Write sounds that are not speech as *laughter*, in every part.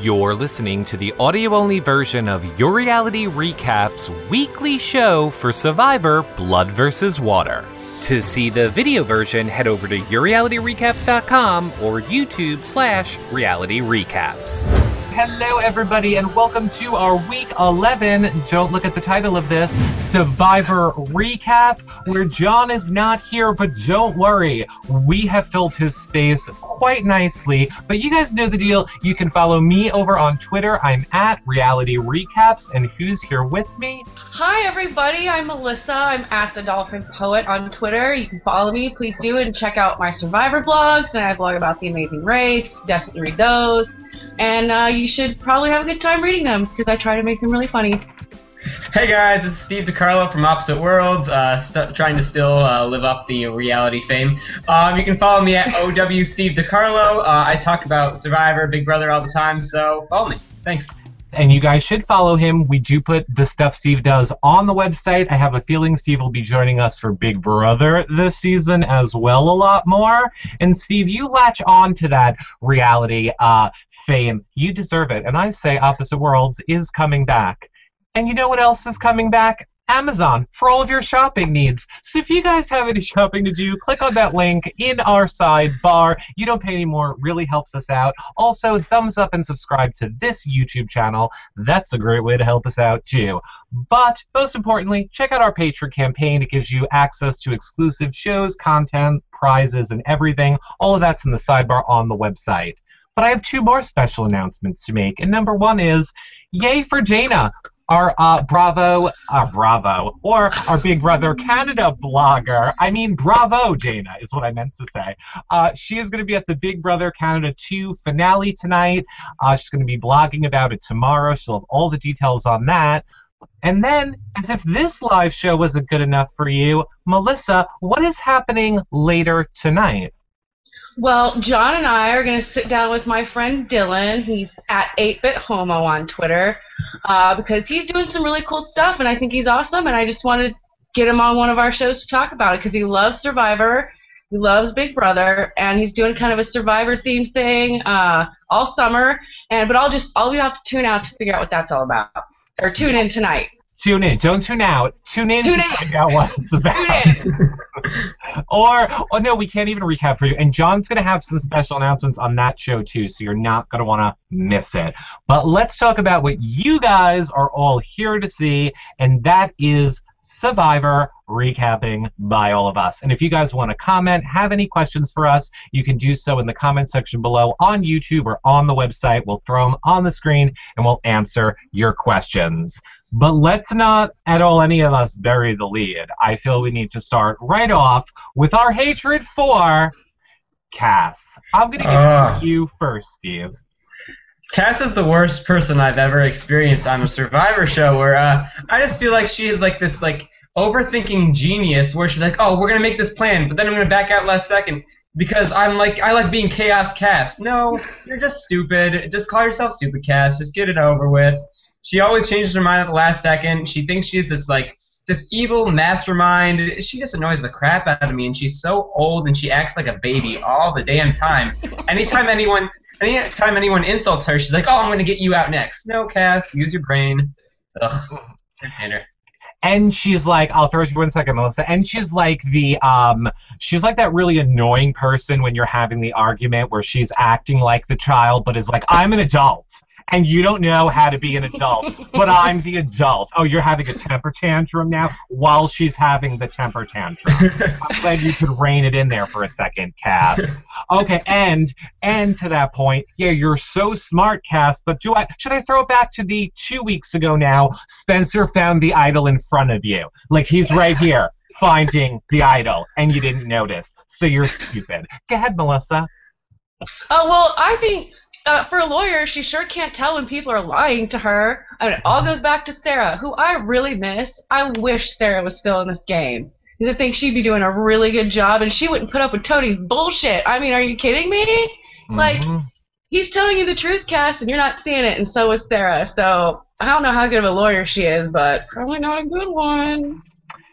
You're listening to the audio only version of Your Reality Recaps weekly show for Survivor Blood vs. Water. To see the video version, head over to yourrealityrecaps.com or YouTube slash reality recaps. Hello, everybody, and welcome to our week 11. Don't look at the title of this Survivor Recap, where Jon is not here, but don't worry, we have filled his space quite nicely. But you guys know the deal. You can follow me over on Twitter. I'm at Reality Recaps, and who's here with me? Hi, everybody. I'm Melissa. I'm at the Dolphin Poet on Twitter. You can follow me, please do, and check out my Survivor blogs. And I blog about the Amazing Race. Definitely read those and uh, you should probably have a good time reading them because I try to make them really funny. Hey guys, is Steve DiCarlo from Opposite Worlds, uh, st- trying to still uh, live up the reality fame. Um, you can follow me at *laughs* OW Steve DiCarlo. Uh, I talk about Survivor, Big Brother all the time, so follow me. Thanks and you guys should follow him. We do put the stuff Steve does on the website. I have a feeling Steve will be joining us for Big Brother this season as well, a lot more. And Steve, you latch on to that reality uh, fame. You deserve it. And I say Opposite Worlds is coming back. And you know what else is coming back? Amazon for all of your shopping needs. So if you guys have any *laughs* shopping to do, click on that link in our sidebar. You don't pay any more, really helps us out. Also, thumbs up and subscribe to this YouTube channel. That's a great way to help us out too. But most importantly, check out our Patreon campaign. It gives you access to exclusive shows, content, prizes, and everything. All of that's in the sidebar on the website. But I have two more special announcements to make. And number one is, yay for Dana our uh, Bravo, uh, Bravo, or our Big Brother Canada blogger. I mean, Bravo, Dana, is what I meant to say. Uh, she is going to be at the Big Brother Canada 2 finale tonight. Uh, she's going to be blogging about it tomorrow. She'll have all the details on that. And then, as if this live show wasn't good enough for you, Melissa, what is happening later tonight? Well, Jon and I are going to sit down with my friend Dylan. He's at 8-Bit Homo on Twitter uh, because he's doing some really cool stuff, and I think he's awesome. And I just wanted to get him on one of our shows to talk about it because he loves Survivor, he loves Big Brother, and he's doing kind of a Survivor themed thing uh, all summer. And but I'll just I'll be have to tune out to figure out what that's all about, or tune in tonight. Tune in. Don't tune out. Tune in tune to in. find out what it's about. *laughs* or, oh no, we can't even recap for you. And Jon's to have some special announcements on that show too, so you're not want to miss it. But let's talk about what you guys are all here to see, and that is Survivor recapping by all of us. And if you guys want to comment, have any questions for us, you can do so in the comment section below on YouTube or on the website. We'll throw them on the screen and we'll answer your questions. But let's not at all any of us bury the lead. I feel we need to start right off with our hatred for Cass. I'm going to give uh, you first, Steve. Cass is the worst person I've ever experienced on a Survivor show where uh, I just feel like she is like this like overthinking genius where she's like, oh, we're gonna make this plan, but then I'm gonna back out last second because I'm like I like being chaos Cass. No, you're just stupid. Just call yourself stupid Cass. Just get it over with. She always changes her mind at the last second. She thinks she's this like this evil mastermind. She just annoys the crap out of me, and she's so old and she acts like a baby all the damn time. Anytime anyone Anytime anyone insults her, she's like, "Oh, I'm gonna get you out next." No, Cass, use your brain. Ugh, can't and she's like, I'll throw it to you one second, Melissa. And she's like the um, she's like that really annoying person when you're having the argument where she's acting like the child, but is like, I'm an adult and you don't know how to be an adult, *laughs* but I'm the adult. Oh, you're having a temper tantrum now while she's having the temper tantrum. I'm glad you could rein it in there for a second, Cass. Okay, and and to that point, yeah, you're so smart, Cass. But do I should I throw it back to the two weeks ago now? Spencer found the idol in front of you, like he's right here finding the idol, and you didn't notice. So you're stupid. Go ahead, Melissa. Oh well, I think uh, for a lawyer, she sure can't tell when people are lying to her. And it all goes back to Sarah, who I really miss. I wish Sarah was still in this game. Because I think she'd be doing a really good job, and she wouldn't put up with Tony's bullshit. I mean, are you kidding me? Mm-hmm. Like, he's telling you the truth, Cass, and you're not seeing it, and so is Sarah. So I don't know how good of a lawyer she is, but probably not a good one.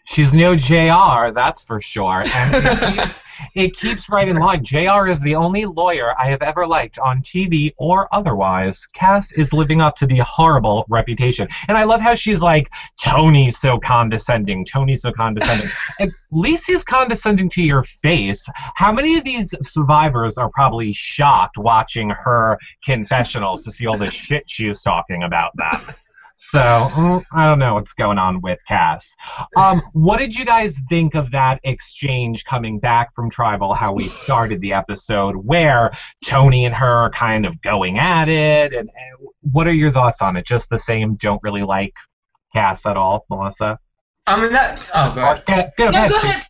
She's no JR, that's for sure. And it *laughs* keeps, it keeps right in line. JR is the only lawyer I have ever liked on TV or otherwise. Cass is living up to the horrible reputation. And I love how she's like, Tony's so condescending. Tony's so condescending. *laughs* At least he's condescending to your face. How many of these survivors are probably shocked watching her confessionals to see all the shit she is talking about them? So mm, I don't know what's going on with Cass. Um, what did you guys think of that exchange coming back from Tribal? How we started the episode, where Tony and her are kind of going at it, and, and what are your thoughts on it? Just the same. Don't really like Cass at all, Melissa. I mean that. Oh, go ahead. Okay, go, no, ahead, go Steve. ahead,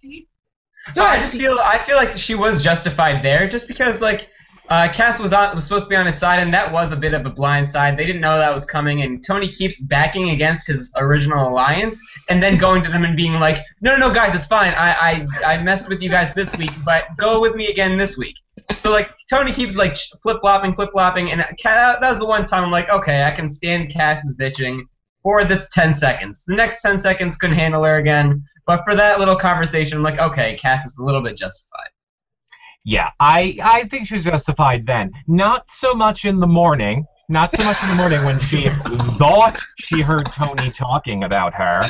Go No, I just feel I feel like she was justified there, just because like uh, Cass was on was supposed to be on his side, and that was a bit of a blind side. They didn't know that was coming, and Tony keeps backing against his original alliance, and then going to them and being like, "No, no, no, guys, it's fine. I I I messed with you guys this week, but go with me again this week." So like Tony keeps like flip flopping, flip flopping, and Ca- that was the one time I'm like, okay, I can stand Cass's bitching for this 10 seconds. The next 10 seconds couldn't handle her again, but for that little conversation, I'm like, okay, Cass is a little bit justified. Yeah, I I think she was justified then. Not so much in the morning. Not so much in the morning when she *laughs* thought she heard Tony talking about her.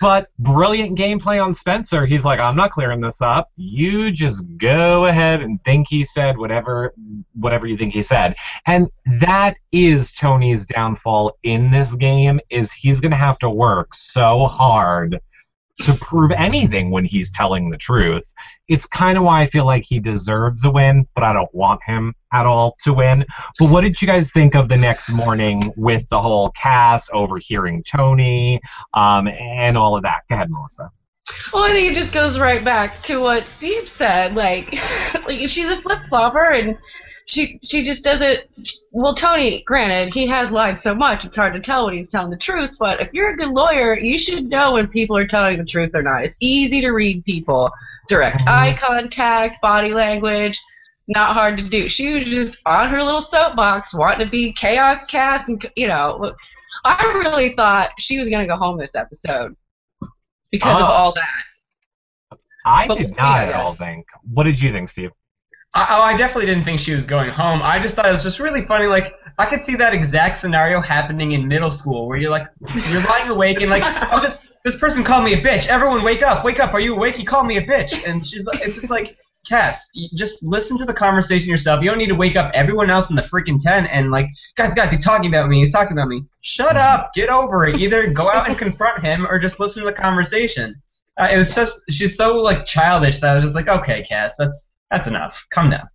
But brilliant gameplay on Spencer. He's like, I'm not clearing this up. You just go ahead and think he said whatever whatever you think he said. And that is Tony's downfall in this game is he's gonna have to work so hard to prove anything when he's telling the truth. It's kind of why I feel like he deserves a win, but I don't want him at all to win. But what did you guys think of the next morning with the whole Cass overhearing Tony um, and all of that? Go ahead, Melissa. Well, I think it just goes right back to what Steve said. Like, *laughs* like she's a flip flopper, and she she just doesn't. Well, Tony, granted, he has lied so much, it's hard to tell when he's telling the truth. But if you're a good lawyer, you should know when people are telling the truth or not. It's easy to read people. Direct Mhm. eye contact, body language, not hard to do. She was just on her little soapbox, wanting to be chaos Cass, and you know. I really thought she was gonna go home this episode because of Oh. all that. I But- did not at all think. What did you think, Steve? I, oh, I definitely didn't think she was going home. I just thought it was just really funny. Like, I could see that exact scenario happening in middle school, where you're like, you're lying awake and like, *laughs* oh, this this person called me a bitch. Everyone, wake up, wake up. Are you awake? He called me a bitch, and she's like, it's just like, Cass, just listen to the conversation yourself. You don't need to wake up everyone else in the freaking tent and like, guys, guys, he's talking about me. He's talking about me. Shut up. Get over it. Either go out and confront him or just listen to the conversation. Uh, it was just she's so like childish that I was just like, okay, Cass, that's that's enough. Come down.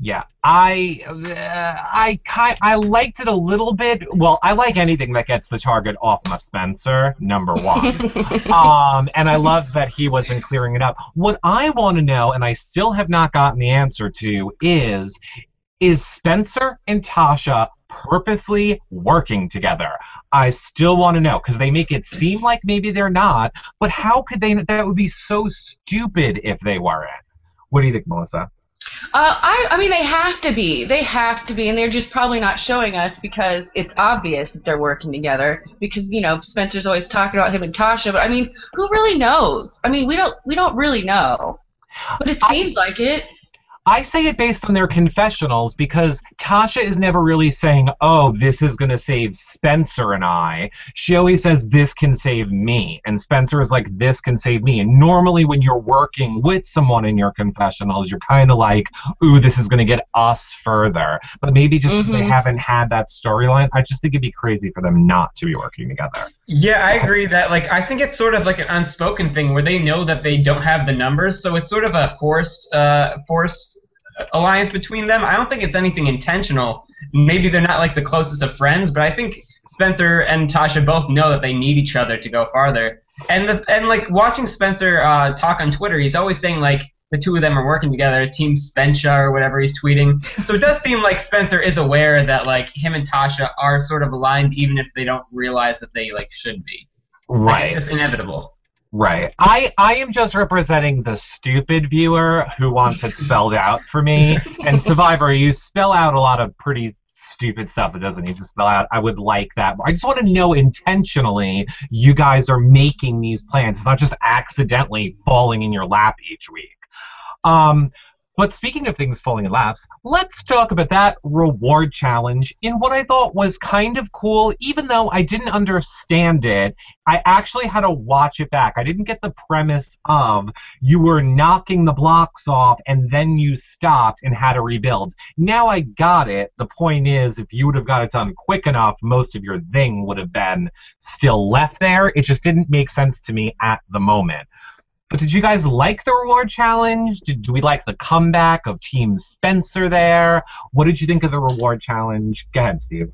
Yeah, I uh, I kind I liked it a little bit. Well, I like anything that gets the target off my Spencer. Number one. *laughs* um, and I loved that he wasn't clearing it up. What I want to know, and I still have not gotten the answer to, is is Spencer and Tasha purposely working together? I still want to know because they make it seem like maybe they're not, but how could they? That would be so stupid if they weren't. What do you think, Melissa? Uh, I, I mean, they have to be. They have to be, and they're just probably not showing us because it's obvious that they're working together. Because you know, Spencer's always talking about him and Tasha, but I mean, who really knows? I mean, we don't, we don't really know. But it I- seems like it. I say it based on their confessionals because Tasha is never really saying, oh, this is going to save Spencer and I. She always says, this can save me. And Spencer is like, this can save me. And normally, when you're working with someone in your confessionals, you're kind of like, ooh, this is going to get us further. But maybe just because they mm-hmm. haven't had that storyline, I just think it'd be crazy for them not to be working together. Yeah, I agree that like I think it's sort of like an unspoken thing where they know that they don't have the numbers, so it's sort of a forced uh forced alliance between them. I don't think it's anything intentional. Maybe they're not like the closest of friends, but I think Spencer and Tasha both know that they need each other to go farther. And the and like watching Spencer uh, talk on Twitter, he's always saying like the two of them are working together, Team Spencer or whatever he's tweeting. *laughs* So it does seem like Spencer is aware that like him and Tasha are sort of aligned, even if they don't realize that they like should be. Like, it's just inevitable. Right. I, I am just representing the stupid viewer who wants it spelled out for me. And *laughs* Survivor, you spell out a lot of pretty stupid stuff that doesn't need to spell out. I would like that. I just want to know intentionally you guys are making these plans. It's not just accidentally falling in your lap each week. Um, but speaking of things falling in laps, let's talk about that reward challenge in what I thought was kind of cool, even though I didn't understand it. I actually had to watch it back. I didn't get the premise of you were knocking the blocks off and then you stopped and had to rebuild. Now I got it. The point is, if you would have got it done quick enough, most of your thing would have been still left there. It just didn't make sense to me at the moment. But did you guys like the reward challenge? Did, do we like the comeback of Team Spencer there? What did you think of the reward challenge? Go ahead, Steve.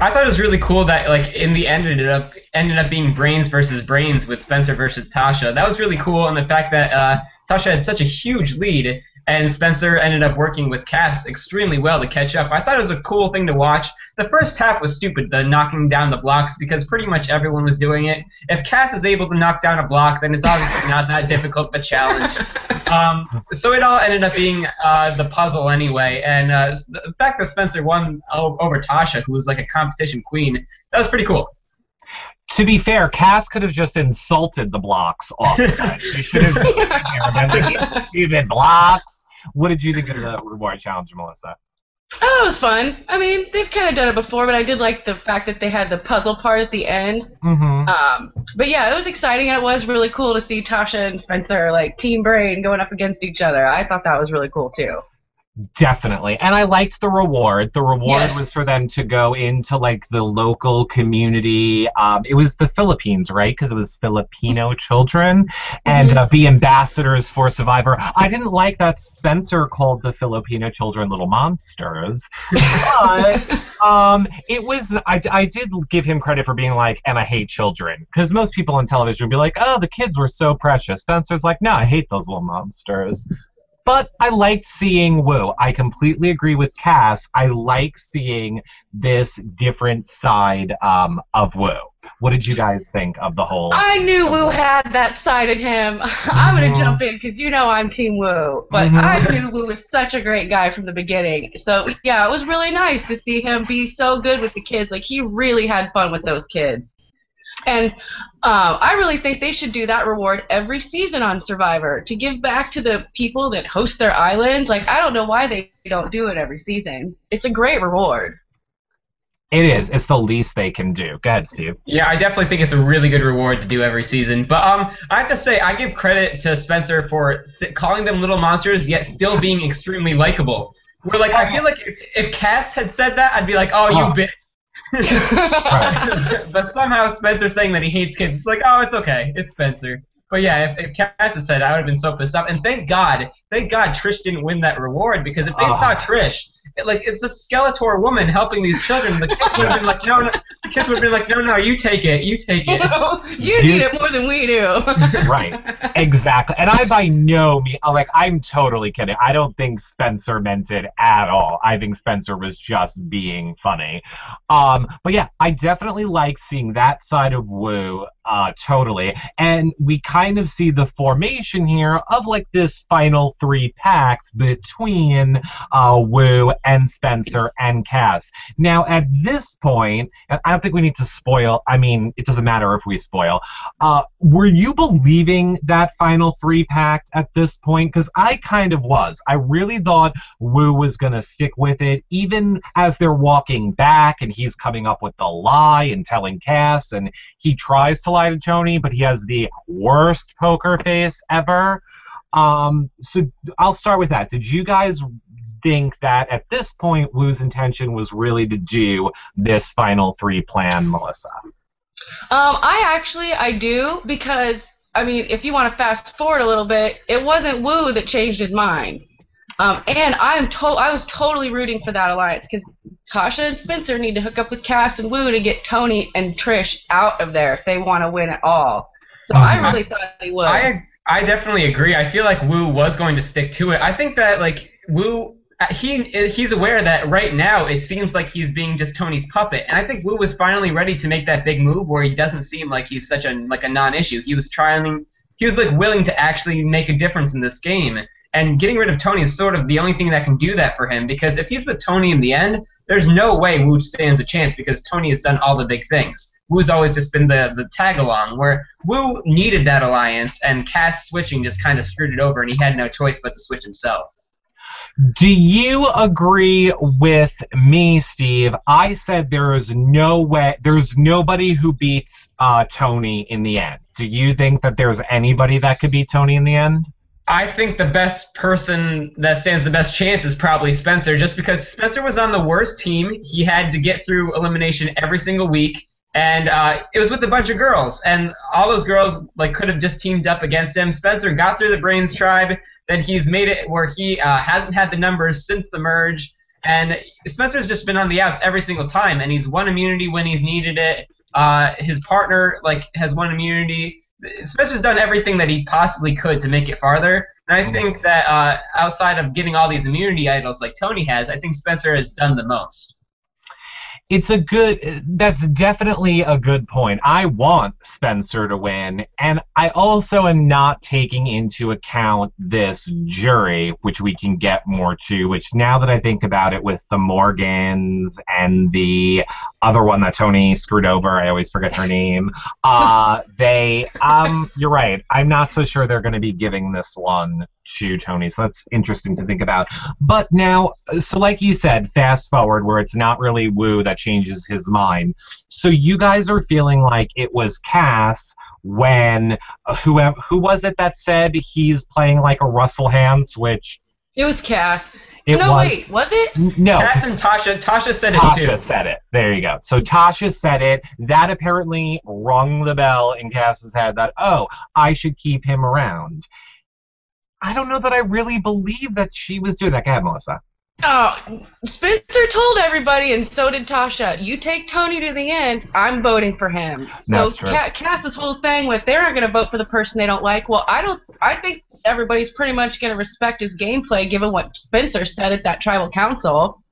I thought it was really cool that like in the end it ended up ended up being brains versus brains with Spencer versus Tasha. That was really cool, and the fact that uh, Tasha had such a huge lead and Spencer ended up working with Cass extremely well to catch up. I thought it was a cool thing to watch. The first half was stupid, the knocking down the blocks, because pretty much everyone was doing it. If Cass is able to knock down a block, then it's obviously not that *laughs* difficult of a challenge. *laughs* Um, so it all ended up being uh, the puzzle anyway, and uh, the fact that Spencer won over Tasha, who was like a competition queen, that was pretty cool. To be fair, Cass could have just insulted the blocks off. she should have just been there. Stupid blocks. What did you think of the reward challenge, Melissa? Oh, it was fun. I mean, they've kind of done it before, but I did like the fact that they had the puzzle part at the end. Mm-hmm. Um, but yeah, it was exciting, and it was really cool to see Tasha and Spencer like Team Brain going up against each other. I thought that was really cool too. Definitely. And I liked the reward. The reward Yes. was for them to go into like the local community. Um, it was the Philippines, right? Because it was Filipino children and Mhm. uh, be ambassadors for Survivor. I didn't like that Spencer called the Filipino children little monsters. But *laughs* um, it was, I, I did give him credit for being like, and I hate children. Because most people on television would be like, oh, the kids were so precious. Spencer's like, no, I hate those little monsters. But I liked seeing Woo. I completely agree with Cass. I like seeing this different side um, of Woo. What did you guys think of the whole? I knew Woo had that side *laughs* in him. I'm gonna jump in because you know I'm Team Woo, but Mhm. I knew Woo was such a great guy from the beginning. So yeah, it was really nice to see him be so good with the kids. Like he really had fun with those kids. And um, I really think they should do that reward every season on Survivor to give back to the people that host their islands. Like I don't know why they don't do it every season. It's a great reward. It is. It's the least they can do. Go ahead, Steve. Yeah, I definitely think it's a really good reward to do every season. But um, I have to say, I give credit to Spencer for calling them little monsters, yet still being extremely likable. Where like I feel like if, if Cass had said that, I'd be like, oh, Oh. you bitch. *laughs* but somehow Spencer saying that he hates kids, it's like, oh, it's okay, it's Spencer. But yeah, if, if Cass had said, it, I would have been so pissed off. And thank God, thank God Trish didn't win that reward because if they Oh. saw Trish, it, like it's a Skeletor woman helping these children, the kids would have been like, no, no, the kids would have been like, no, no, you take it, you take it. *laughs* you need it more than we do. *laughs* Right. Exactly. And I by no means I'm like I'm totally kidding. I don't think Spencer meant it at all. I think Spencer was just being funny. Um but yeah, I definitely like seeing that side of Woo uh totally. And we kind of see the formation here of like this final three pact between uh Woo and Spencer and Cass. Now at this point, and I don't think we need to spoil I mean, it doesn't matter if we spoil. Uh, were you believing that final three pact at this point? Because I kind of was. I really thought Woo was going to stick with it, even as they're walking back and he's coming up with the lie and telling Cass, and he tries to lie to Tony, but he has the worst poker face ever. Um, so I'll start with that. Did you guys think that at this point Woo's intention was really to do this final three plan, Melissa? Um, I actually I do because I mean, if you want to fast forward a little bit, it wasn't Woo that changed his mind. Um, and I'm to- I was totally rooting for that alliance because Tasha and Spencer need to hook up with Cass and Woo to get Tony and Trish out of there if they want to win at all. So I Mhm. really thought they would. I I definitely agree. I feel like Woo was going to stick to it. I think that like Woo uh, he he's aware that right now it seems like he's being just Tony's puppet, and I think Woo was finally ready to make that big move where he doesn't seem like he's such a like a non-issue. He was trying, he was like willing to actually make a difference in this game, And getting rid of Tony is sort of the only thing that can do that for him because if he's with Tony in the end, there's no way Woo stands a chance because Tony has done all the big things. Woo's always just been the, the tag along, where Woo needed that alliance, and Cass switching just kind of screwed it over, and he had no choice but to switch himself. Do you agree with me, Steve? I said there is no way, there's nobody who beats uh, Tony in the end. Do you think that there's anybody that could beat Tony in the end? I think the best person that stands the best chance is probably Spencer, just because Spencer was on the worst team. He had to get through elimination every single week, and uh, it was with a bunch of girls, and all those girls like could have just teamed up against him. Spencer got through the Brains tribe, then he's made it where he uh, hasn't had the numbers since the merge, and Spencer's just been on the outs every single time, and he's won immunity when he's needed it. Uh, his partner like has won immunity Spencer's done everything that he possibly could to make it farther. And I mm-hmm. think that uh, outside of getting all these immunity idols like Tony has, I think Spencer has done the most it's a good that's definitely a good point i want spencer to win and i also am not taking into account this jury which we can get more to which now that i think about it with the morgans and the other one that tony screwed over i always forget her name uh *laughs* they um you're right i'm not so sure they're going to be giving this one to Tony. So that's interesting to think about. But now, so like you said, fast forward where it's not really Woo that changes his mind. So you guys are feeling like it was Cass when uh, who who was it that said he's playing like a Russell Hantz, which it was Cass. It no, was, wait, was it? No. Cass and Tasha. Tasha said Tasha it too. Tasha said it. There you go. So Tasha said it. That apparently rung the bell in Cass's head that, oh, I should keep him around. I don't know that I really believe that she was doing that. Go ahead, Melissa. Oh, Spencer told everybody, and so did Tasha. You take Tony to the end, I'm voting for him. So true. Cass's whole thing with they're not going to vote for the person they don't like. Well, I don't. I think everybody's pretty much going to respect his gameplay, given what Spencer said at that tribal council.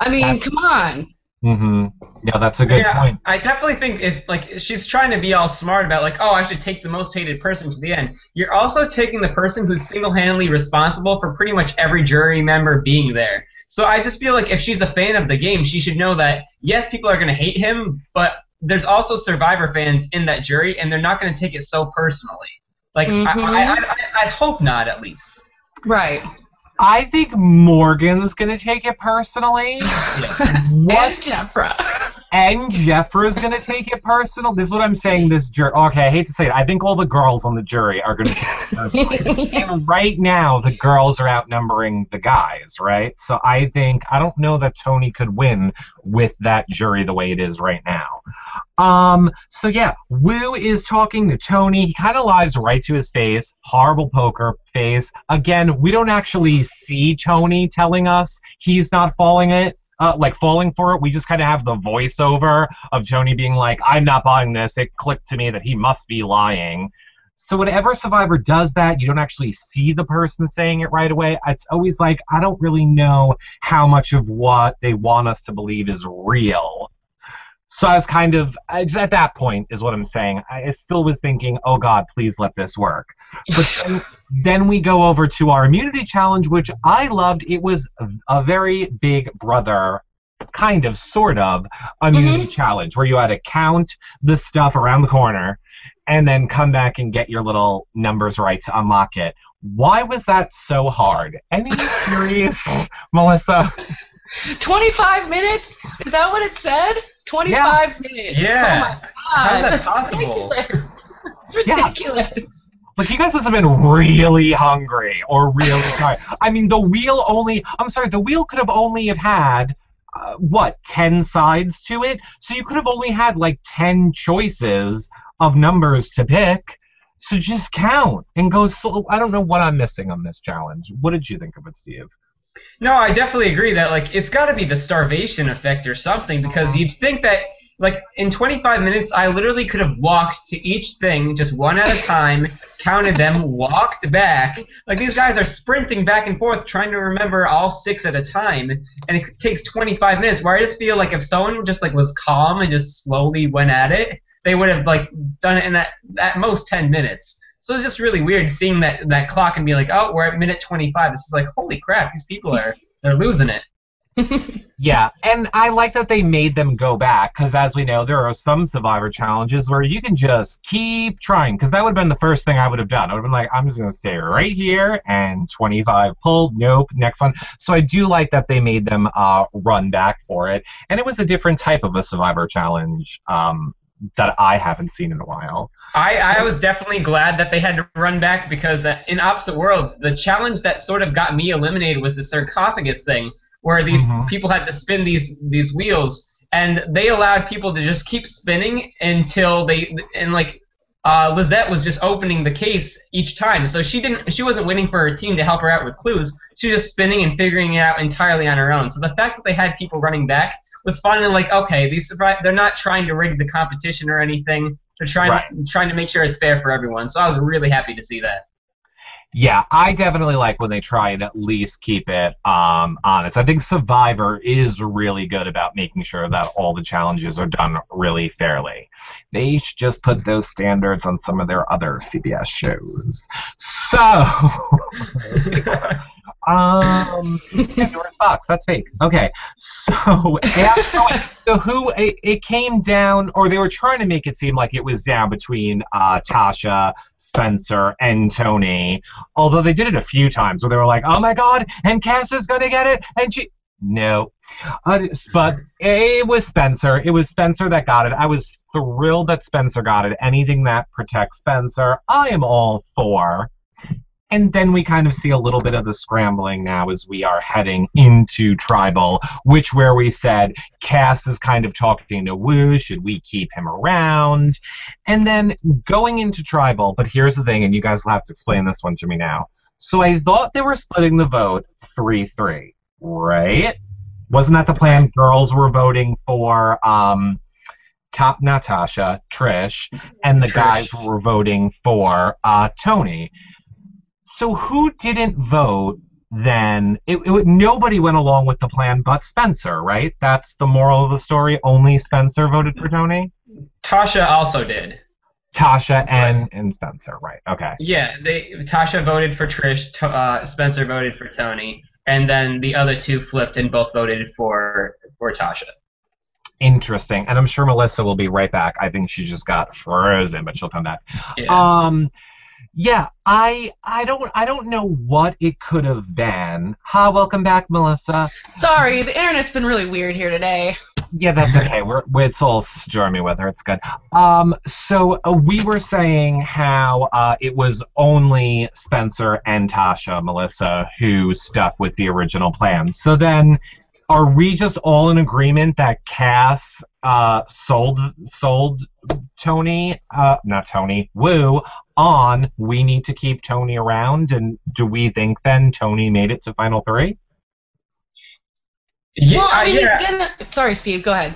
I mean, That's, come on. Mm-hmm. Yeah, that's a good yeah, point. I definitely think it's like she's trying to be all smart about like, oh, I should take the most hated person to the end. You're also taking the person who's single-handedly responsible for pretty much every jury member being there. So I just feel like if she's a fan of the game, she should know that yes, people are going to hate him, but there's also Survivor fans in that jury, and they're not going to take it so personally. Like mm-hmm. I, I, I, I hope not, at least. Right. I think Morgan's gonna take it personally. what? And Jefra. And Jefra's gonna take it personal. This is what I'm saying. This jury. Okay, I hate to say it. I think all the girls on the jury are gonna take it personally. *laughs* and right now, the girls are outnumbering the guys, right? So I think I don't know that Tony could win with that jury the way it is right now. Um. So yeah, Wu is talking to Tony. He kind of lies right to his face. Horrible poker face. Again, we don't actually see Tony telling us he's not falling it. Uh, like falling for it, we just kind of have the voiceover of Tony being like, "I'm not buying this." It clicked to me that he must be lying. So whenever Survivor does that, you don't actually see the person saying it right away. It's always like I don't really know how much of what they want us to believe is real. So I was kind of at that point is what I'm saying. I still was thinking, oh God, please let this work. But then, then we go over to our immunity challenge, which I loved. It was a very big brother kind of sort of immunity mm-hmm. challenge where you had to count the stuff around the corner and then come back and get your little numbers right to unlock it. Why was that so hard? Any *laughs* curious, Melissa? 25 minutes? Is that what it said? 25 yeah. minutes. Yeah. Oh my god. How's that possible? It's ridiculous. *laughs* Yeah. Like you guys must have been really hungry or really *coughs* tired. I mean, the wheel only. I'm sorry, the wheel could have only have had uh, what ten sides to it, so you could have only had like ten choices of numbers to pick. So just count and go slow. I don't know what I'm missing on this challenge. What did you think of it, Steve? No, I definitely agree that like it's got to be the starvation effect or something because you'd think that like in 25 minutes I literally could have walked to each thing just one at a time, counted them, walked back. Like these guys are sprinting back and forth trying to remember all six at a time and it takes 25 minutes where I just feel like if someone just like was calm and just slowly went at it, they would have like done it in that at most 10 minutes. So it's just really weird seeing that that clock and be like, oh, we're at minute 25. This is like, holy crap, these people are they're losing it. *laughs* Yeah, and I like that they made them go back because, as we know, there are some Survivor challenges where you can just keep trying. Because that would have been the first thing I would have done. I would have been like, I'm just going to stay right here and 25 pulled. Nope, next one. So I do like that they made them uh, run back for it, and it was a different type of a Survivor challenge. Um, that I haven't seen in a while. I, I was definitely glad that they had to run back because uh, in Opposite Worlds, the challenge that sort of got me eliminated was the sarcophagus thing where these Mhm. people had to spin these these wheels, and they allowed people to just keep spinning until they and like uh, Lizette was just opening the case each time, so she didn't she wasn't waiting for her team to help her out with clues. She was just spinning and figuring it out entirely on her own. So the fact that they had people running back was finally like, okay, these they're not trying to rig the competition or anything. They're trying Right. trying to make sure it's fair for everyone. So I was really happy to see that. Yeah, I definitely like when they try and at least keep it um, honest. I think Survivor is really good about making sure that all the challenges are done really fairly. They should just put those standards on some of their other CBS shows. So, *laughs* *laughs* um, That's fake. Okay, so *laughs* after, so who it, it came down, or they were trying to make it seem like it was down between uh, Tasha, Spencer, and Tony. Although they did it a few times where they were like, "Oh my God!" and Cass is gonna get it, and she. No, uh, but it was Spencer. It was Spencer that got it. I was thrilled that Spencer got it. Anything that protects Spencer, I am all for. And then we kind of see a little bit of the scrambling now as we are heading into Tribal, which where we said Cass is kind of talking to Woo, should we keep him around? And then going into Tribal, but here's the thing, and you guys will have to explain this one to me now. So I thought they were splitting the vote 3 3, right? Wasn't that the plan? Girls were voting for um, top Natasha, Trish, and the Trish. guys were voting for uh, Tony. So who didn't vote then? It, it, nobody went along with the plan but Spencer, right? That's the moral of the story. Only Spencer voted for Tony? Tasha also did. Tasha and, and Spencer, right. Okay. Yeah, they Tasha voted for Trish, to, uh, Spencer voted for Tony, and then the other two flipped and both voted for for Tasha. Interesting. And I'm sure Melissa will be right back. I think she just got frozen, but she'll come back. Yeah. Um yeah, I I don't I don't know what it could have been. Hi, welcome back, Melissa. Sorry, the internet's been really weird here today. Yeah, that's *laughs* okay. We're, we're it's all stormy weather. It's good. Um, so uh, we were saying how uh, it was only Spencer and Tasha, Melissa, who stuck with the original plan. So then, are we just all in agreement that Cass uh, sold sold Tony, uh, not Tony, Woo, on we need to keep Tony around? And do we think then Tony made it to Final Three? yeah, well, I mean, yeah. he's gonna. Sorry, Steve. Go ahead.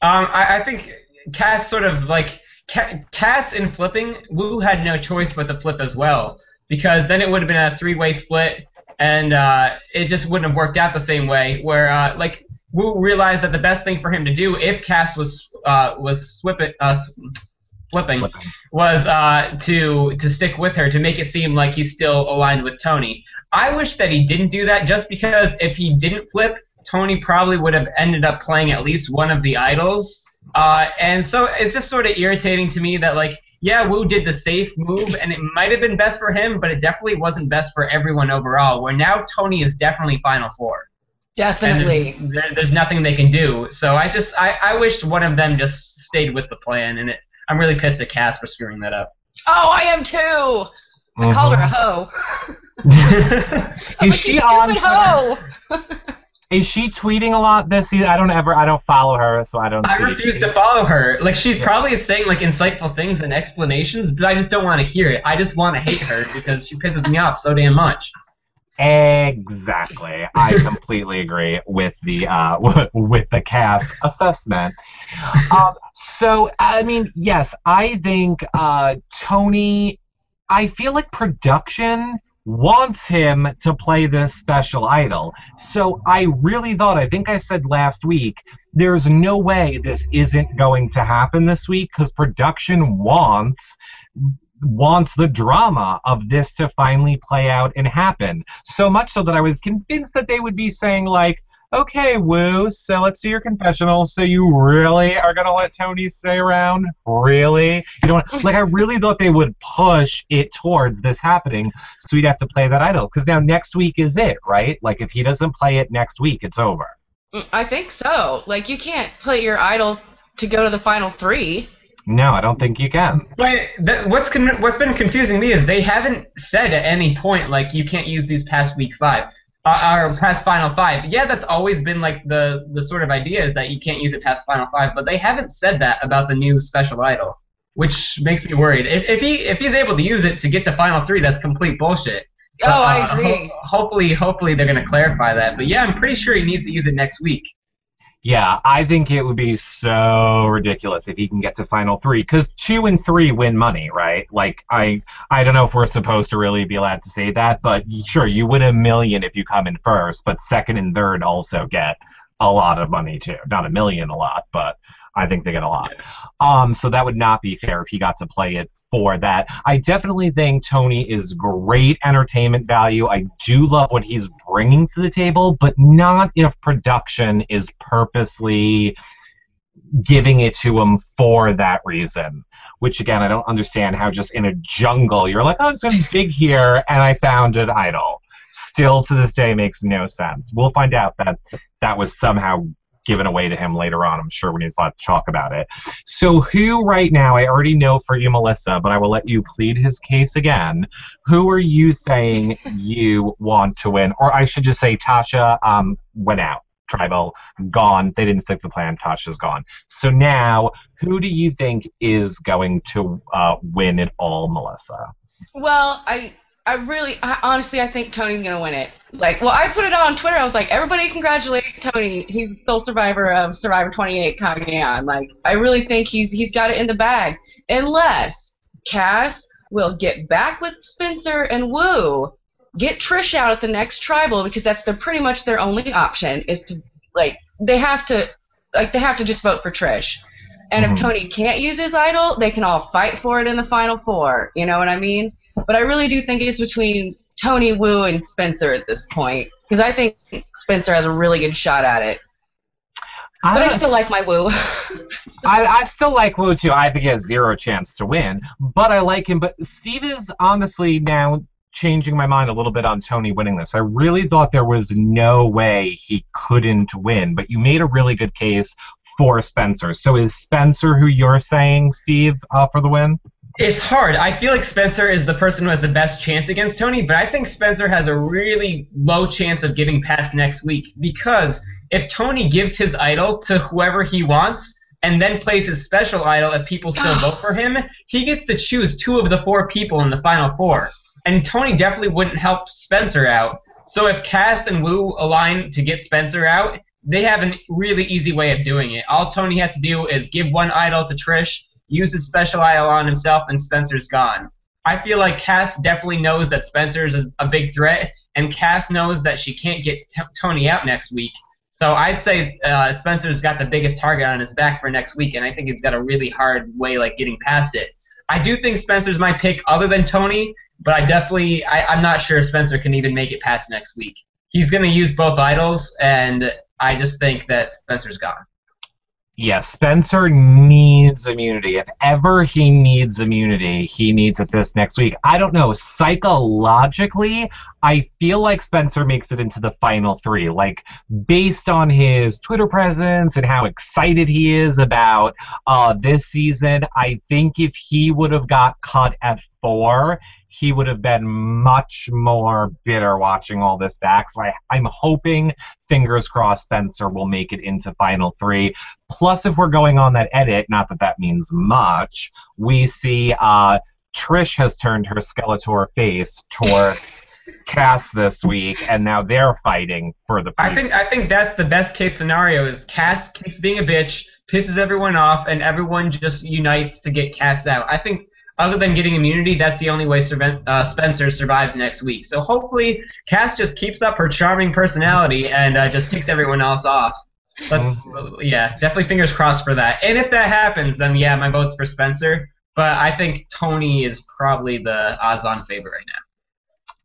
Um, I, I think Cass sort of like Cass in flipping, Woo had no choice but to flip as well because then it would have been a three-way split, and uh, it just wouldn't have worked out the same way. Where uh, like Woo realized that the best thing for him to do if Cass was uh, was swip uh, flipping was uh, to to stick with her to make it seem like he's still aligned with Tony. I wish that he didn't do that just because if he didn't flip, Tony probably would have ended up playing at least one of the idols. Uh, and so it's just sort of irritating to me that like yeah, Woo did the safe move and it might have been best for him, but it definitely wasn't best for everyone overall. Where now Tony is definitely final four. And Definitely. there's, there, there's nothing they can do. So I just I, I wish one of them just stayed with the plan, and it, I'm really pissed at Cass for screwing that up. Oh, I am too. I called her a mm-hmm. hoe. *laughs* Is she "You on stupid hoe. *laughs* Is she tweeting a lot this season? I don't ever, I don't follow her, so I don't I see. refuse to follow her. Like she probably is saying like insightful things and explanations, but I just don't want to hear it. I just want to hate her because she pisses me off so damn much. Exactly, I completely agree with the uh, *laughs* with the cast assessment. Um, so, I mean, yes, I think uh, Tony. I feel like production wants him to play this special idol. So I really thought, I think I said last week, there's no way this isn't going to happen this week because production wants wants the drama of this to finally play out and happen. So much so that I was convinced that they would be saying, like, okay, Woo, so let's do your confessional. So you really are gonna let Tony stay around? Really? You know, *laughs* like I really thought they would push it towards this happening, so we'd have to play that idol. Because now next week is it, right? Like if he doesn't play it next week, it's over. Mm, I think so. Like you can't play your idol to go to the final three. No, I don't think you can. But that, what's con- what's been confusing me is they haven't said at any point like you can't use these past week five or past final five. Yeah, that's always been like the the sort of idea is that you can't use it past final five, but they haven't said that about the new special idol, which makes me worried. If, if he if he's able to use it to get to final three, that's complete bullshit. Oh, But, I uh, agree. ho- hopefully, hopefully they're gonna clarify that. But yeah, I'm pretty sure he needs to use it next week. Yeah, I think it would be so ridiculous if he can get to final three, because two and three win money, right? Like I, I don't know if we're supposed to really be allowed to say that, but sure, you win a million if you come in first, but second and third also get a lot of money too. Not a million, a lot, but I think they get a lot. Um, so that would not be fair if he got to play it for that. I definitely think Tony is great entertainment value. I do love what he's bringing to the table, but not if production is purposely giving it to him for that reason. Which again, I don't understand how just in a jungle you're like, oh, I'm just gonna dig here and I found an idol. Still to this day makes no sense. We'll find out that that was somehow given away to him later on. I'm sure when he's allowed to talk about it. So who right now, I already know for you, Melissa, but I will let you plead his case again. Who are you saying *laughs* you want to win? Or I should just say Tasha um, went out. Tribal gone. They didn't stick to the plan. Tasha's gone. So now, who do you think is going to uh, win it all, Melissa? Well, I I really I, honestly I think Tony's gonna win it. Like, well, I put it out on Twitter. I was like, everybody congratulate Tony. He's the sole survivor of Survivor 28 coming on. Like, I really think he's he's got it in the bag. Unless Cass will get back with Spencer and Woo, get Trish out at the next tribal because that's the pretty much their only option is to like they have to like they have to just vote for Trish. And Mhm. if Tony can't use his idol, they can all fight for it in the final four. You know what I mean? But I really do think it's between Tony Woo and Spencer at this point because I think Spencer has a really good shot at it. But I still like my Woo. *laughs* I, I still like Woo too. I think he has zero chance to win, but I like him. But Steve is honestly now changing my mind a little bit on Tony winning this. I really thought there was no way he couldn't win, but you made a really good case for Spencer. So is Spencer who you're saying, Steve, uh, for the win? It's hard. I feel like Spencer is the person who has the best chance against Tony, but I think Spencer has a really low chance of getting past next week because if Tony gives his idol to whoever he wants and then plays his special idol if people still ah. vote for him, he gets to choose two of the four people in the final four. And Tony definitely wouldn't help Spencer out. So if Cass and Woo align to get Spencer out, they have a really easy way of doing it. All Tony has to do is give one idol to Trish, use his special idol on himself, and Spencer's gone. I feel like Cass definitely knows that Spencer's is a big threat, and Cass knows that she can't get t- Tony out next week. So I'd say uh, Spencer's got the biggest target on his back for next week, and I think he's got a really hard way like getting past it. I do think Spencer's my pick other than Tony, but I definitely I, I'm not sure Spencer can even make it past next week. He's gonna use both idols, and I just think that Spencer's gone. Yeah, Spencer needs immunity. If ever he needs immunity, he needs it this next week. I don't know. Psychologically, I feel like Spencer makes it into the final three. Like, based on his Twitter presence and how excited he is about uh, this season, I think if he would have got cut at four, he would have been much more bitter watching all this back. So I, I'm hoping, fingers crossed, Spencer will make it into final three. Plus, if we're going on that edit, not that that means much, we see uh, Trish has turned her Skeletor face towards Cass this week, and now they're fighting for the. I think I think that's the best case scenario is Cass keeps being a bitch, pisses everyone off, and everyone just unites to get Cass out. I think other than getting immunity, that's the only way uh, Spencer survives next week. So hopefully Cass just keeps up her charming personality and uh, just ticks everyone else off. Let's yeah, definitely fingers crossed for that. And if that happens, then yeah, my vote's for Spencer. but I think Tony is probably the odds-on favorite right now.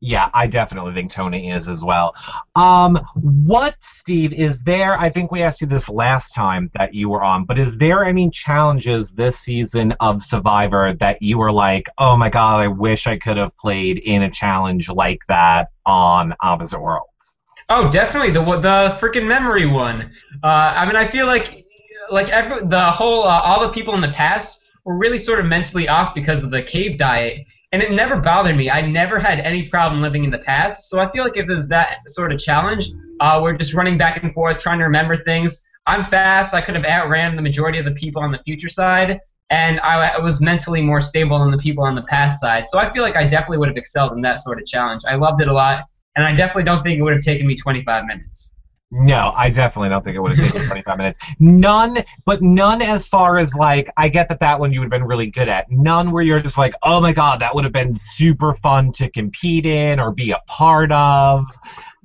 Yeah, I definitely think Tony is as well. Um, what, Steve, is there? I think we asked you this last time that you were on, but is there any challenges this season of Survivor that you were like, oh my god, I wish I could have played in a challenge like that on Opposite Worlds? Oh, definitely the the freaking memory one. Uh, I mean, I feel like like every, the whole uh, all the people in the past were really sort of mentally off because of the cave diet, and it never bothered me. I never had any problem living in the past, so I feel like if there's that sort of challenge, uh, we're just running back and forth trying to remember things. I'm fast. I could have outran the majority of the people on the future side, and I, I was mentally more stable than the people on the past side. So I feel like I definitely would have excelled in that sort of challenge. I loved it a lot, and I definitely don't think it would have taken me 25 minutes. No, I definitely don't think it would have taken *laughs* 25 minutes. None, but none as far as like, I get that that one you would have been really good at. None where you're just like, oh my god, that would have been super fun to compete in or be a part of.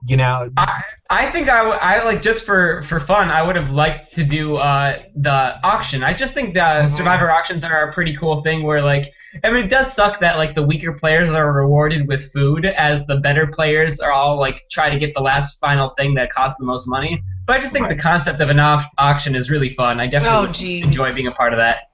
You know, I, I think I, w- I like just for for fun I would have liked to do uh, the auction. I just think the Mhm. survivor auctions are a pretty cool thing where like I mean it does suck that like the weaker players are rewarded with food as the better players are all like try to get the last final thing that costs the most money. But I just think Right. the concept of an au- auction is really fun. I definitely Oh, enjoy being a part of that.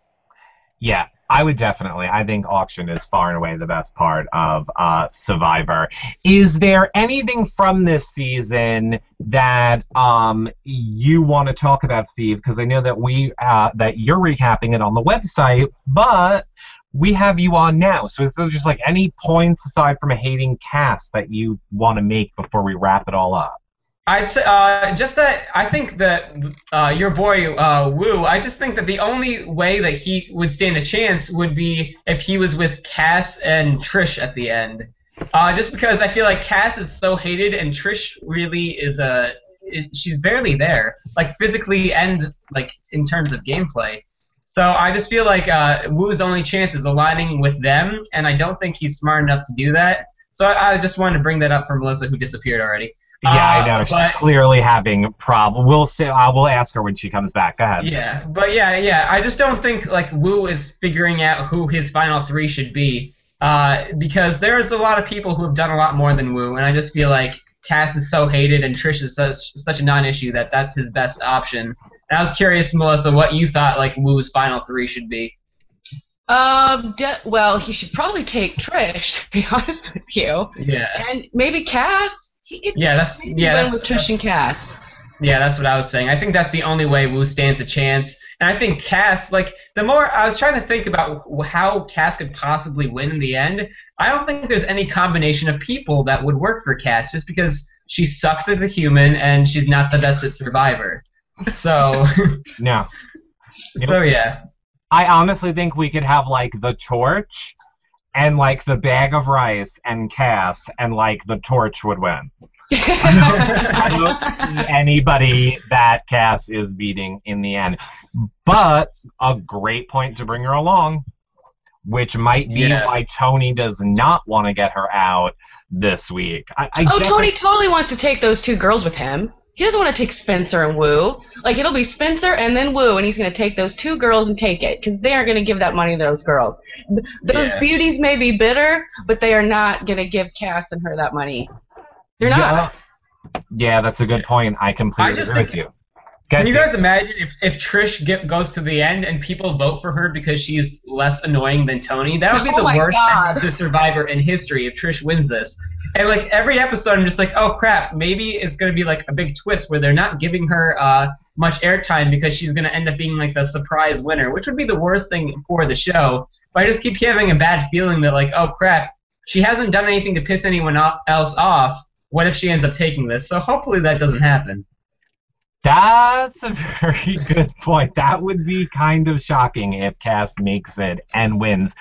yeah, I would definitely. I think auction is far and away the best part of uh, Survivor. Is there anything from this season that um, you want to talk about, Steve? Because I know that we uh, that you're recapping it on the website, but we have you on now. So is there just like any points aside from a hating Cass that you want to make before we wrap it all up? I'd say uh, just that I think that uh, your boy uh, Woo. I just think that the only way that he would stand a chance would be if he was with Cass and Trish at the end. Uh, just because I feel like Cass is so hated and Trish really is a is, she's barely there, like physically and like in terms of gameplay. So I just feel like uh, Woo's only chance is aligning with them, and I don't think he's smart enough to do that. So I, I just wanted to bring that up for Melissa, who disappeared already. Yeah, I Uh, know she's but- clearly having problem. We'll say uh, we'll ask her when she comes back. Go ahead. Yeah, but yeah, yeah. I just don't think like Woo is figuring out who his final three should be, uh, because there's a lot of people who have done a lot more than Woo, and I just feel like Cass is so hated and Trish is such such a non-issue that that's his best option. And I was curious, Melissa, what you thought like Woo's final three should be. Um, de- well, he should probably take Trish, *laughs* to be honest with you, Yeah, and maybe Cass. He could yeah, that's yeah, that's, with Trish and Cass. Yeah, that's what I was saying. I think that's the only way Woo stands a chance. And I think Cass, like, the more I was trying to think about how Cass could possibly win in the end, I don't think there's any combination of people that would work for Cass just because she sucks as a human and she's not the best at Survivor. So, *laughs* No. *laughs* so yeah. I honestly think we could have like the torch and like the bag of rice and Cass and like the torch would win. I don't see anybody that Cass is beating in the end. But a great point to bring her along, which might be Yeah. why Tony does not want to get her out this week. I, I oh, Tony totally wants to take those two girls with him. He doesn't want to take Spencer and Woo. Like it'll be Spencer and then Woo, and he's going to take those two girls and take it because they aren't going to give that money to those girls. Th- Those Yeah. beauties may be bitter, but they are not going to give Cass and her that money. They're not. Yeah, yeah, that's a good point. I completely I agree think- with you. Can you Getsy. guys imagine if, if Trish get, goes to the end and people vote for her because she's less annoying than Tony? That would be Oh the worst God. to Survivor in history if Trish wins this. And like every episode, I'm just like, oh crap, maybe it's gonna be like a big twist where they're not giving her uh, much airtime because she's gonna end up being like the surprise winner, which would be the worst thing for the show. But I just keep having a bad feeling that like, oh crap, she hasn't done anything to piss anyone else off. What if she ends up taking this? So hopefully that doesn't happen. That's a *laughs* very good point. That would be kind of shocking if Cass makes it and wins.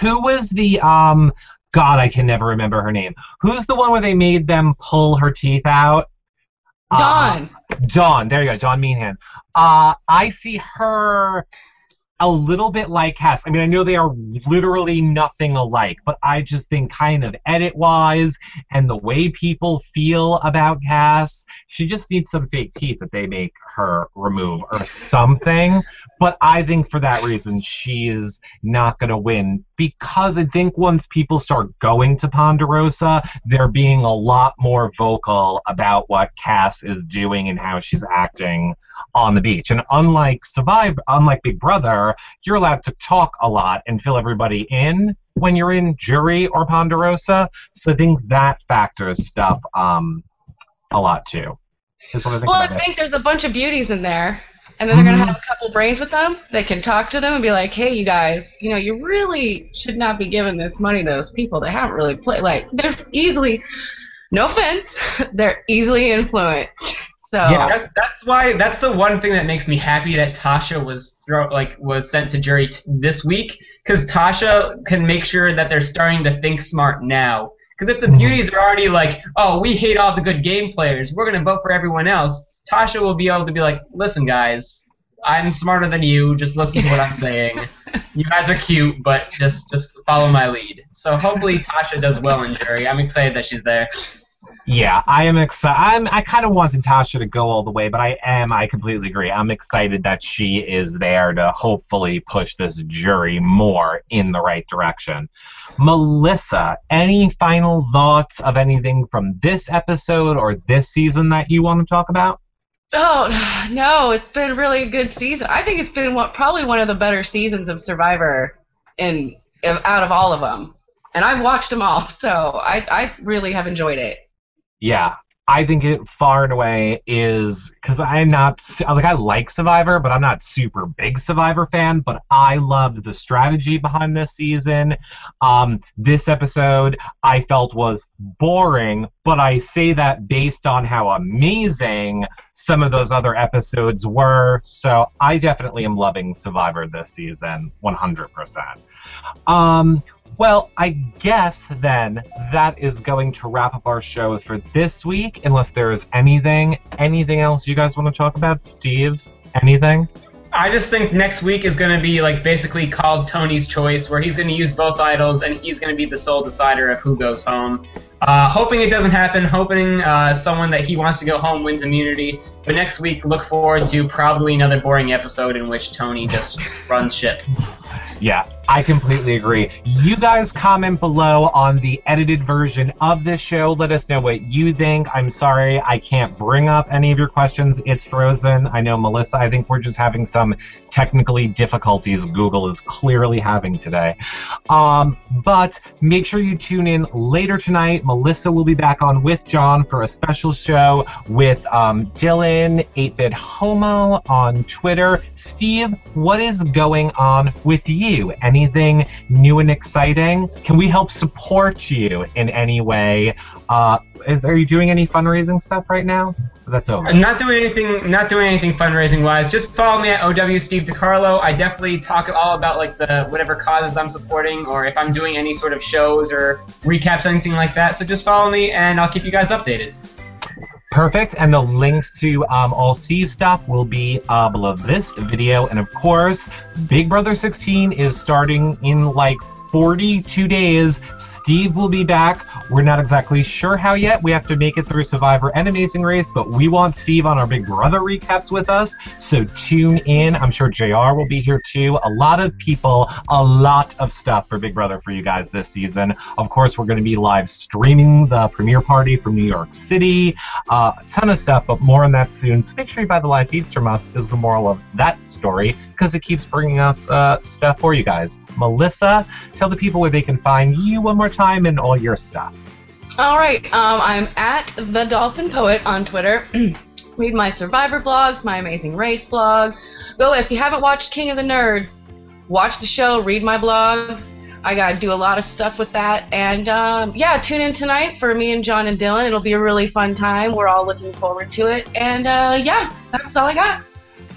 Who was the um God, I can never remember her name. Who's the one where they made them pull her teeth out? Uh, Dawn. Dawn. There you go, Dawn Meehan. Uh I see her a little bit like Cass. I mean, I know they are literally nothing alike, but I just think kind of edit wise and the way people feel about Cass, she just needs some fake teeth that they make her remove or something. But I think for that reason, she's not going to win because I think once people start going to Ponderosa, they're being a lot more vocal about what Cass is doing and how she's acting on the beach. And unlike Survivor, unlike Big Brother, you're allowed to talk a lot and fill everybody in when you're in jury or Ponderosa. So I think that factors stuff um, a lot too. What I think Well, it. think there's a bunch of beauties in there. And then they're Mhm. gonna have a couple brains with them. They can talk to them and be like, "Hey, you guys, you know, you really should not be giving this money to those people that haven't really played. Like, they're easily, no offense, *laughs* they're easily influenced. So Yeah. That, that's why. That's the one thing that makes me happy that Tasha was throw, like was sent to jury t- this week because Tasha can make sure that they're starting to think smart now. Because if the Mhm. beauties are already like, oh, we hate all the good game players, we're gonna vote for everyone else. Tasha will be able to be like, listen, guys, I'm smarter than you. Just listen to what I'm saying. You guys are cute, but just just follow my lead. So hopefully Tasha does well in jury. I'm excited that she's there. Yeah, I am excited. I'm, I kind of wanted Tasha to go all the way, but I am. I completely agree. I'm excited that she is there to hopefully push this jury more in the right direction. Melissa, any final thoughts of anything from this episode or this season that you want to talk about? Oh no, it's been really a good season. I think it's been probably one of the better seasons of Survivor in out of all of them. And I've watched them all, *laughs* so I I really have enjoyed it. Yeah, I think it far and away is because I'm not like I like Survivor, but I'm not super big Survivor fan. But I loved the strategy behind this season. Um, this episode I felt was boring, but I say that based on how amazing some of those other episodes were. So I definitely am loving Survivor this season, 100%. Um, well, I guess then that is going to wrap up our show for this week. Unless there's anything, anything else you guys want to talk about, Steve? Anything? I just think next week is going to be like basically called Tony's Choice, where he's going to use both idols and he's going to be the sole decider of who goes home. Uh, hoping it doesn't happen. Hoping uh, someone that he wants to go home wins immunity. But next week, look forward to probably another boring episode in which Tony just runs ship. Yeah, I completely agree. You guys comment below on the edited version of this show. Let us know what you think. I'm sorry I can't bring up any of your questions. It's frozen. I know, Melissa, I think we're just having some technically difficulties Google is clearly having today. Um, but make sure you tune in later tonight. Melissa will be back on with Jon for a special show with um, Dylan, 8-Bit Homo on Twitter. Steve, what is going on with you? Anything new and exciting? Can we help support you in any way? Uh, are you doing any fundraising stuff right now? That's over. Not doing anything. Not doing anything fundraising wise. Just follow me at OW Steve DiCarlo. I definitely talk all about like the whatever causes I'm supporting, or if I'm doing any sort of shows or recaps, anything like that. So just follow me, and I'll keep you guys updated. Perfect. And the links to um, all Steve stuff will be uh, below this video. And of course, Big Brother 16 is starting in like 42 days. Steve will be back. We're not exactly sure how yet. We have to make it through Survivor and Amazing Race, but we want Steve on our Big Brother recaps with us. So tune in. I'm sure JR will be here too. A lot of people, a lot of stuff for Big Brother for you guys this season. Of course, we're going to be live streaming the premiere party from New York City. Uh, a ton of stuff, but more on that soon. So make sure you buy the live feeds from us, is the moral of that story, because it keeps bringing us uh, stuff for you guys. Melissa, tell the people where they can find you one more time and all your stuff. All right, um, I'm at the Dolphin Poet on Twitter. *clears throat* Read my Survivor blogs, my Amazing Race blogs. Go if you haven't watched King of the Nerds, watch the show, read my blogs. I gotta do a lot of stuff with that, and um, yeah, tune in tonight for me and Jon and Dylan. It'll be a really fun time. We're all looking forward to it, and uh, yeah, that's all I got.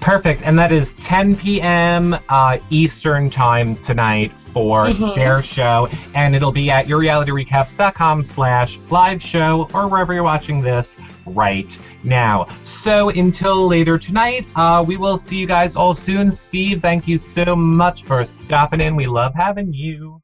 Perfect. And that is 10 p.m. Uh, Eastern time tonight for Mhm. their show. And it'll be at yourrealityrecaps.com slash live show or wherever you're watching this right now. So until later tonight, uh, we will see you guys all soon. Steve, thank you so much for stopping in. We love having you.